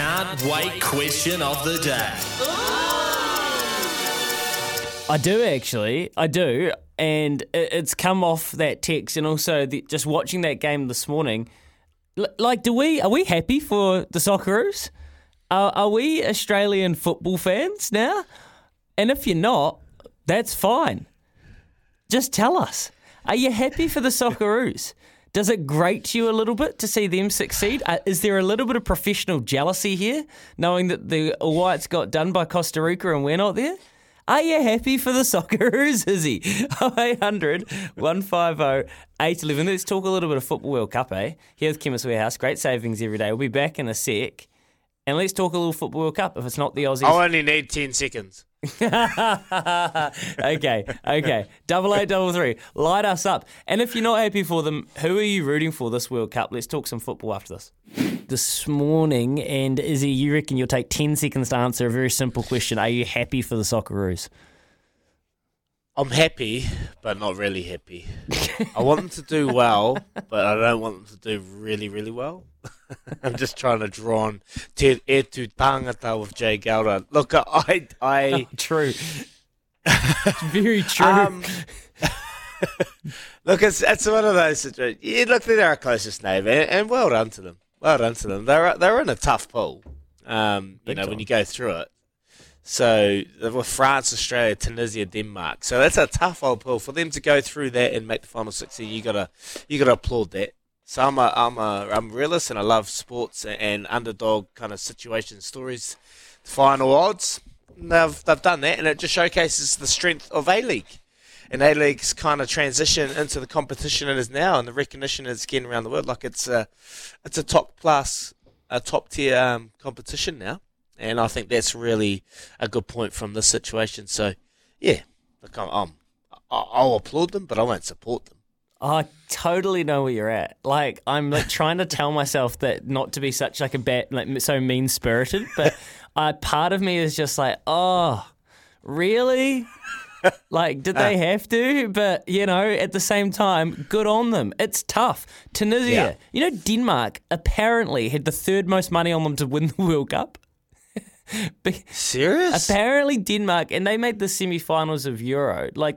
Can't wait question of the day. I do actually. I do. And it's come off that text and also the, just watching that game this morning. Like, do we, are we happy for the Socceroos? Are, are we Australian football fans now? And if you're not, that's fine. Just tell us. Are you happy for the Socceroos? Does it grate you a little bit to see them succeed? Uh, is there a little bit of professional jealousy here, knowing that the Whites got done by Costa Rica and we're not there? Are you happy for the Socceroos, is he? 0800 150 811. Let's talk a little bit of Football World Cup, eh? Here's Chemist Warehouse. Great savings every day. We'll be back in a sec. And let's talk a little Football World Cup if it's not the Aussies. I only need 10 seconds. okay, okay. Double eight, double three. Light us up. And if you're not happy for them, who are you rooting for this World Cup? Let's talk some football after this. This morning, and Izzy, you reckon you'll take 10 seconds to answer a very simple question. Are you happy for the Socceroos? I'm happy, but not really happy. I want them to do well, but I don't want them to do really, really well. I'm just trying to draw on Te e tu tangata with Jay Gowda. Look, I, I, True. very true. um, look, it's it's one of those situations. Yeah, look, they're our closest neighbour, and, and well done to them. Well done to them. They're they're in a tough pool. Um, you know, time. when you go through it. So with France, Australia, Tunisia, Denmark. So that's a tough old pool for them to go through that and make the final sixteen. You gotta you gotta applaud that. So I'm a I'm a I'm a realist and I love sports and underdog kind of situation stories, final odds. And They've they've done that and it just showcases the strength of A League. And A League's kind of transition into the competition it is now, and the recognition it's getting around the world. Like it's a, it's a top class, a top tier um, competition now, and I think that's really a good point from this situation. So, yeah, look, I'm, I'm I'll applaud them, but I won't support them. I totally know where you're at. Like I'm like trying to tell myself that not to be such like a bad, like so mean spirited, but uh, part of me is just like, oh, really? Like, did they have to? But you know, at the same time, good on them. It's tough. Tunisia, Yeah. you know, Denmark apparently had the third most money on them to win the World Cup. Be- Serious? Apparently, Denmark, and they made the semi-finals of Euro. Like,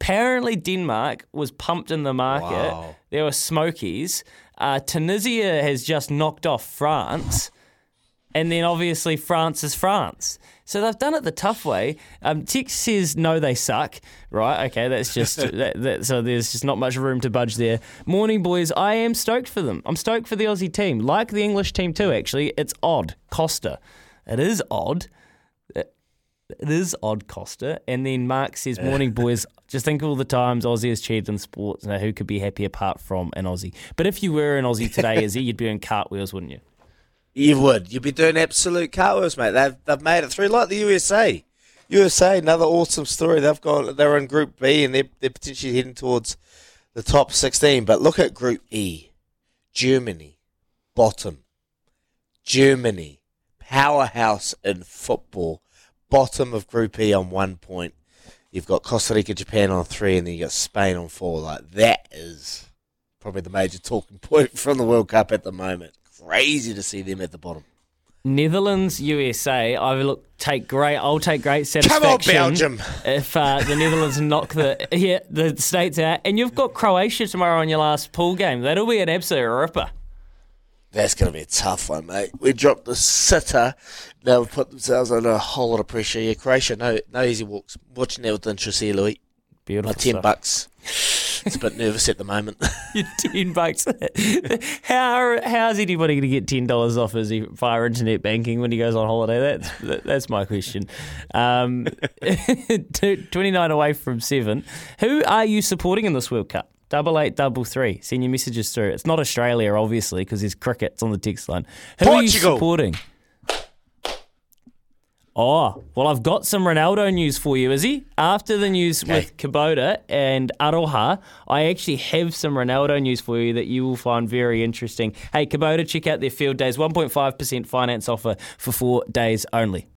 apparently, Denmark was pumped in the market. Wow. There were smokies. Uh, Tunisia has just knocked off France, and then obviously France is France. So they've done it the tough way. Um, Tix says no, they suck. Right? Okay, that's just that, that, so. There's just not much room to budge there. Morning, boys. I am stoked for them. I'm stoked for the Aussie team, like the English team too. Actually, it's odd. Costa. It is odd. It is odd, Costa. And then Mark says, Morning, boys. Just think of all the times Aussie has cheated in sports. Now, who could be happy apart from an Aussie? But if you were an Aussie today, Izzy, you'd be doing cartwheels, wouldn't you? You would. You'd be doing absolute cartwheels, mate. They've they've made it through like the USA. USA, another awesome story. They've got they're in Group B and they're they're potentially heading towards the top sixteen. But look at Group E. Germany, bottom. Germany, powerhouse in football, bottom of Group E on one point. You've got Costa Rica, Japan on three, and then you got Spain on four. Like that is probably the major talking point from the World Cup at the moment. Crazy to see them at the bottom. Netherlands, USA. I look take great. I'll take great satisfaction. Come on, Belgium. If uh, the Netherlands knock the yeah the states out, and you've got Croatia tomorrow on your last pool game, that'll be an absolute ripper. That's going to be a tough one, mate. We dropped the sitter. Now we've put themselves under a whole lot of pressure. Yeah, Croatia, no, no easy walks. Watching that with interest here, Louis. Beautiful. My ten stuff. bucks. It's a bit nervous at the moment. Your ten bucks. How how's anybody going to get ten dollars off Izzy via internet banking when he goes on holiday? That's that, that's my question. Um, twenty nine away from seven. Who are you supporting in this World Cup? Double eight double three. Send your messages through. It's not Australia, obviously, because there's crickets on the text line. Who are you supporting? Oh, well, I've got some Ronaldo news for you, Izzy. After the news with Kubota and Aroha, I actually have some Ronaldo news for you that you will find very interesting. Hey, Kubota, check out their field days 1.5% finance offer for four days only.